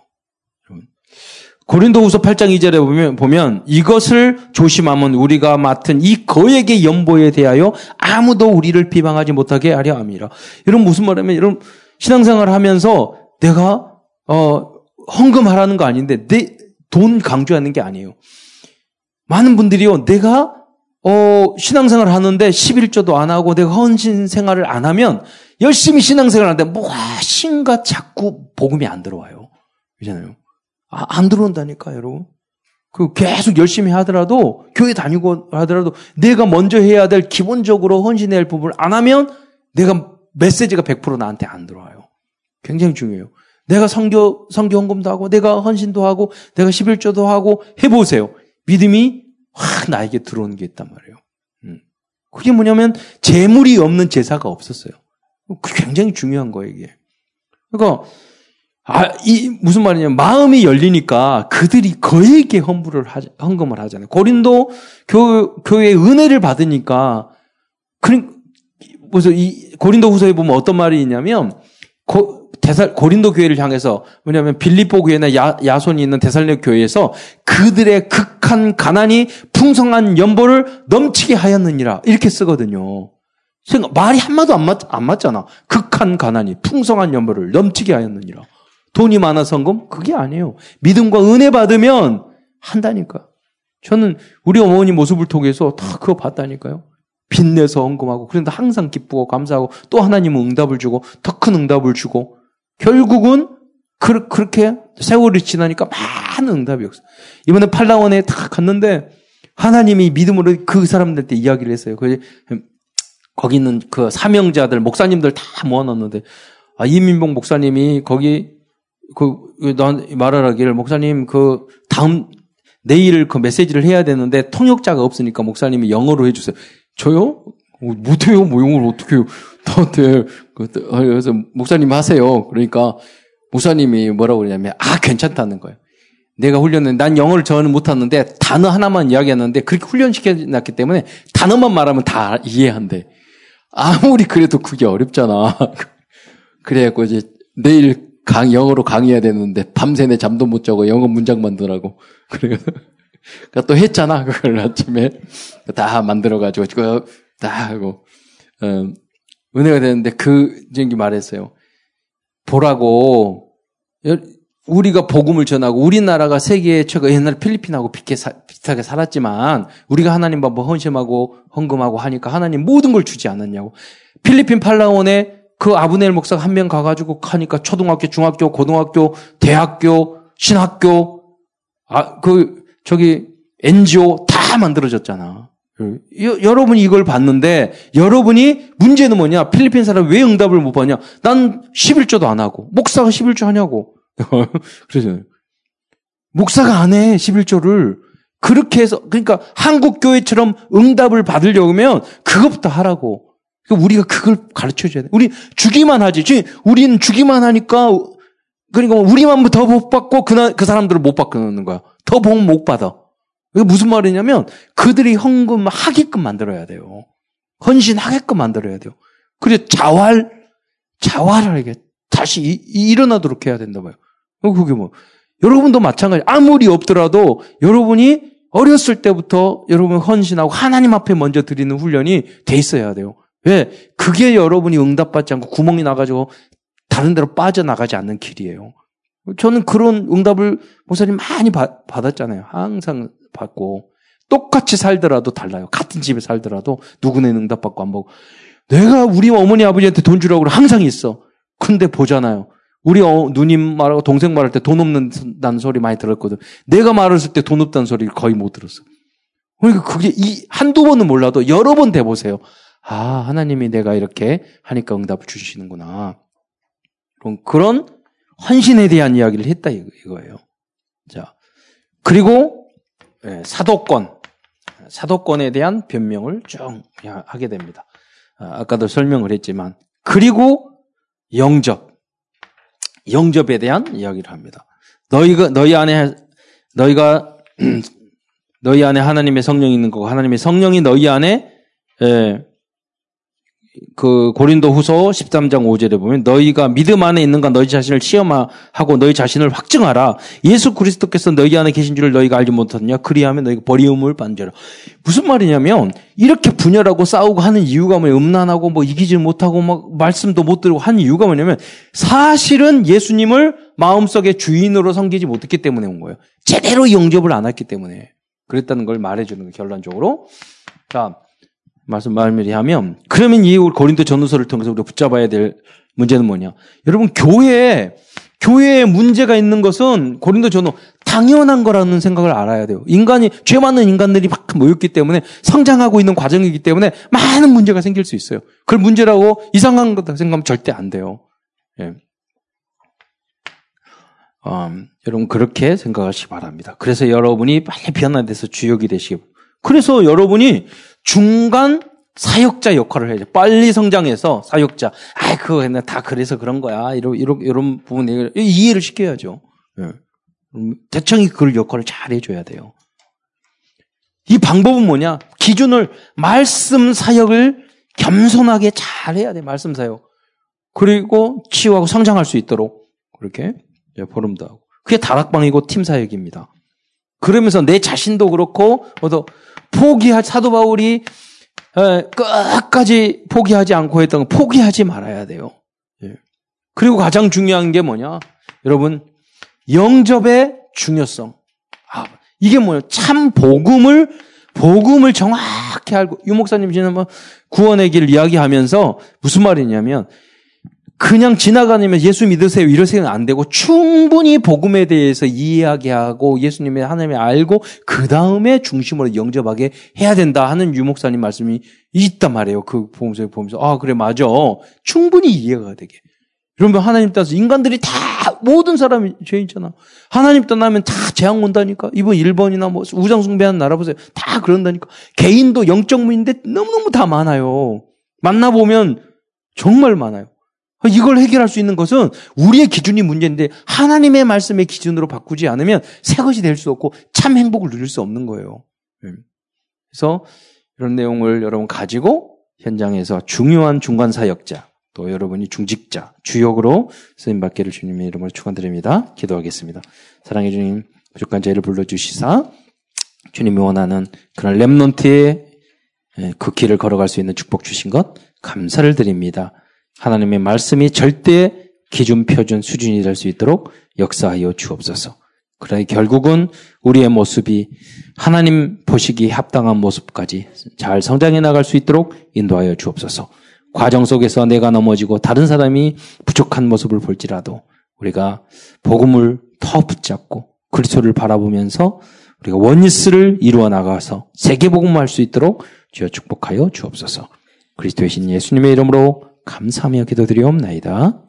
고린도후서 8장 2절에 보면, 보면 이것을 조심하면 우리가 맡은 이 거액의 연보에 대하여 아무도 우리를 비방하지 못하게 하려 함이라. 이런 무슨 말이냐면 이런 신앙생활을 하면서 내가 어 헌금하라는 거 아닌데 내 돈 강조하는 게 아니에요. 많은 분들이요. 내가 어 신앙생활을 하는데 11조도 안 하고 내가 헌신 생활을 안 하면 열심히 신앙생활을 하는데 무엇인가 자꾸 복음이 안 들어와요. 그잖아요. 아, 안 들어온다니까, 여러분. 그 계속 열심히 하더라도, 교회 다니고 하더라도, 내가 먼저 해야 될 기본적으로 헌신해야 할 부분을 안 하면, 내가 메시지가 100% 나한테 안 들어와요. 굉장히 중요해요. 내가 성교, 성교 헌금도 하고, 내가 헌신도 하고, 내가 11조도 하고, 해 보세요. 믿음이 확 나에게 들어오는 게 있단 말이에요. 음. 그게 뭐냐면, 재물이 없는 제사가 없었어요. 그게 굉장히 중요한 거예요, 이게. 그러니까, 아, 이, 무슨 말이냐면, 마음이 열리니까 그들이 거에게 헌물을 하, 헌금을 하잖아요. 고린도 교, 교회 은혜를 받으니까, 그, 무슨, 이, 고린도 후서에 보면 어떤 말이 있냐면, 고, 대살, 고린도 교회를 향해서, 뭐냐면, 빌리포 교회나 야, 야손이 있는 대살력 교회에서 그들의 극한 가난이 풍성한 연보를 넘치게 하였느니라. 이렇게 쓰거든요. 말이 한마도 안, 맞, 안 맞잖아. 극한 가난이 풍성한 연보를 넘치게 하였느니라. 돈이 많아 성금? 그게 아니에요. 믿음과 은혜 받으면 한다니까. 저는 우리 어머니 모습을 통해서 다 그거 봤다니까요. 빚내서 헌금하고 그런데 항상 기쁘고 감사하고 또 하나님은 응답을 주고 더 큰 응답을 주고 결국은 그, 그렇게 세월이 지나니까 많은 응답이 없어. 이번에 팔라원에 다 갔는데 하나님이 믿음으로 그 사람들한테 이야기를 했어요. 그 거기 있는 그 사명자들 목사님들 다 모아놨는데 아, 이민봉 목사님이 거기 그난 말하라기를 목사님 그 다음 내일 그 메시지를 해야 되는데 통역자가 없으니까 목사님이 영어로 해주세요. 저요? 어, 못해요. 뭐 영어를 어떻게 해요? 나한테 그, 아, 그래서 목사님 하세요. 그러니까 목사님이 뭐라고 그러냐면 아 괜찮다는 거예요. 내가 훈련은 난 영어를 저는 못하는데 단어 하나만 이야기하는데 그렇게 훈련시켜놨기 때문에 단어만 말하면 다 이해한대. 아무리 그래도 그게 어렵잖아. 그래갖고 이제 내일 강, 영어로 강의해야 되는데 밤새내 잠도 못 자고 영어 문장 만들라고. 그래서 그러니까 또 했잖아. 그걸 아침에 다 만들어가지고 그거 다 하고 어, 은혜가 되는데 그 얘기 말했어요. 보라고 우리가 복음을 전하고 우리나라가 세계 최고 옛날 필리핀하고 비슷하게 살았지만 우리가 하나님 뭐 헌신하고 헌금하고 하니까 하나님 모든 걸 주지 않았냐고. 필리핀 팔라원에 그 아브넬 목사가 한명 가가지고 하니까 초등학교, 중학교, 고등학교, 대학교, 신학교, 아, 그, 저기, NGO 다 만들어졌잖아. 여, 여러분이 이걸 봤는데, 여러분이 문제는 뭐냐? 필리핀 사람 왜 응답을 못 받냐? 난 11조도 안 하고, 목사가 11조 하냐고. 그러죠. 목사가 안 해, 11조를. 그렇게 해서, 그러니까 한국 교회처럼 응답을 받으려면 그것부터 하라고. 그러니까 우리가 그걸 가르쳐 줘야 돼. 우리 주기만 하지. 우리는 주기만 하니까 그러니까 우리만 더 복 받고 그, 그 사람들을 못 받는 거야. 더 복 못 받아. 이게 무슨 말이냐면 그들이 헌금 하게끔 만들어야 돼요. 헌신하게끔 만들어야 돼요. 그래 자활 자활하게 다시 이, 일어나도록 해야 된다 봐요. 그게 뭐 여러분도 마찬가지. 아무리 없더라도 여러분이 어렸을 때부터 여러분 헌신하고 하나님 앞에 먼저 드리는 훈련이 돼 있어야 돼요. 왜? 그게 여러분이 응답받지 않고 구멍이 나가지고 다른 데로 빠져나가지 않는 길이에요. 저는 그런 응답을 목사님 많이 받, 받았잖아요. 항상 받고. 똑같이 살더라도 달라요. 같은 집에 살더라도 누구는 응답받고 안 받고. 내가 우리 어머니 아버지한테 돈 주라고 항상 있어. 근데 보잖아요. 우리 어, 누님 말하고 동생 말할 때 돈 없는다는 소리 많이 들었거든. 내가 말했을 때 돈 없다는 소리 거의 못 들었어. 그러니까 그게 이 한두 번은 몰라도 여러 번 돼보세요. 아, 하나님이 내가 이렇게 하니까 응답을 주시는구나. 그럼 그런 헌신에 대한 이야기를 했다 이거예요. 자, 그리고 예, 사도권, 사도권에 대한 변명을 쭉 하게 됩니다. 아, 아까도 설명을 했지만 그리고 영접, 영접에 대한 이야기를 합니다. 너희가 너희 안에 너희가 너희 안에 하나님의 성령이 있는 거고 하나님의 성령이 너희 안에 예, 그 고린도 후서 13장 5절에 보면 너희가 믿음 안에 있는가 너희 자신을 시험하고 너희 자신을 확증하라. 예수 그리스도께서 너희 안에 계신 줄을 너희가 알지 못하느냐? 그리하면 너희가 버리움을 반절라. 무슨 말이냐면 이렇게 분열하고 싸우고 하는 이유가 뭐냐? 음란하고 뭐 이기지 못하고 막 말씀도 못 들고 하는 이유가 뭐냐면 사실은 예수님을 마음속에 주인으로 섬기지 못했기 때문에 온 거예요. 제대로 영접을 안 했기 때문에 그랬다는 걸 말해주는 거예요. 결론적으로. 자, 말씀 말미리 하면 그러면 이 고린도 전후서를 통해서 우리가 붙잡아야 될 문제는 뭐냐? 여러분 교회에 교회에 문제가 있는 것은 고린도 전후 당연한 거라는 생각을 알아야 돼요. 인간이 죄 많은 인간들이 막 모였기 때문에 성장하고 있는 과정이기 때문에 많은 문제가 생길 수 있어요. 그걸 문제라고 이상한 거다 생각하면 절대 안 돼요. 예. 음, 여러분 그렇게 생각하시기 바랍니다. 그래서 여러분이 빨리 변화돼서 주역이 되시고 그래서 여러분이 중간 사역자 역할을 해야죠. 빨리 성장해서 사역자. 아, 그거 그냥 다 그래서 그런 거야. 이런 이런 이런 부분 이해를 시켜야죠. 예. 대청이 그 역할을 잘 해줘야 돼요. 이 방법은 뭐냐? 기준을 말씀 사역을 겸손하게 잘 해야 돼. 말씀 사역. 그리고 치유하고 성장할 수 있도록 그렇게 보름도 하고. 그게 다락방이고 팀 사역입니다. 그러면서 내 자신도 그렇고 어도 포기할 사도 바울이 끝까지 포기하지 않고 했던 거 포기하지 말아야 돼요. 예. 그리고 가장 중요한 게 뭐냐? 여러분 영접의 중요성. 아, 이게 뭐예요? 참 복음을 복음을 정확히 알고 유 목사님 지금 뭐 구원의 길 이야기하면서 무슨 말이냐면 그냥 지나가면 예수 믿으세요 이러세요 안 되고 충분히 복음에 대해서 이야기하고 예수님의 하나님을 알고 그 다음에 중심으로 영접하게 해야 된다 하는 유 목사님 말씀이 있단 말이에요. 그 보면서 보면서 아 그래 맞아 충분히 이해가 되게. 여러분 하나님 따라서 인간들이 다 모든 사람이 죄인잖아. 하나님 떠나면 다 재앙 온다니까. 이번 일본이나 뭐 우상 숭배하는 나라 보세요. 다 그런다니까. 개인도 영적 무인데 너무너무 다 많아요. 만나보면 정말 많아요. 이걸 해결할 수 있는 것은 우리의 기준이 문제인데 하나님의 말씀의 기준으로 바꾸지 않으면 새 것이 될 수 없고 참 행복을 누릴 수 없는 거예요. 예. 그래서 이런 내용을 여러분 가지고 현장에서 중요한 중간 사역자, 또 여러분이 중직자, 주역으로 쓰임 받기를 주님의 이름으로 축원드립니다. 기도하겠습니다. 사랑해 주님, 부족한 자를 불러주시사 주님이 원하는 그런 렘넌트의 예, 그 길을 걸어갈 수 있는 축복 주신 것 감사를 드립니다. 하나님의 말씀이 절대 기준, 표준, 수준이 될 수 있도록 역사하여 주옵소서. 그러나 결국은 우리의 모습이 하나님 보시기 합당한 모습까지 잘 성장해 나갈 수 있도록 인도하여 주옵소서. 과정 속에서 내가 넘어지고 다른 사람이 부족한 모습을 볼지라도 우리가 복음을 더 붙잡고 그리스도를 바라보면서 우리가 원리스를 이루어 나가서 세계 복음을 할수 있도록 주여 축복하여 주옵소서. 그리스도의 신 예수님의 이름으로 감사하며 기도드리옵나이다.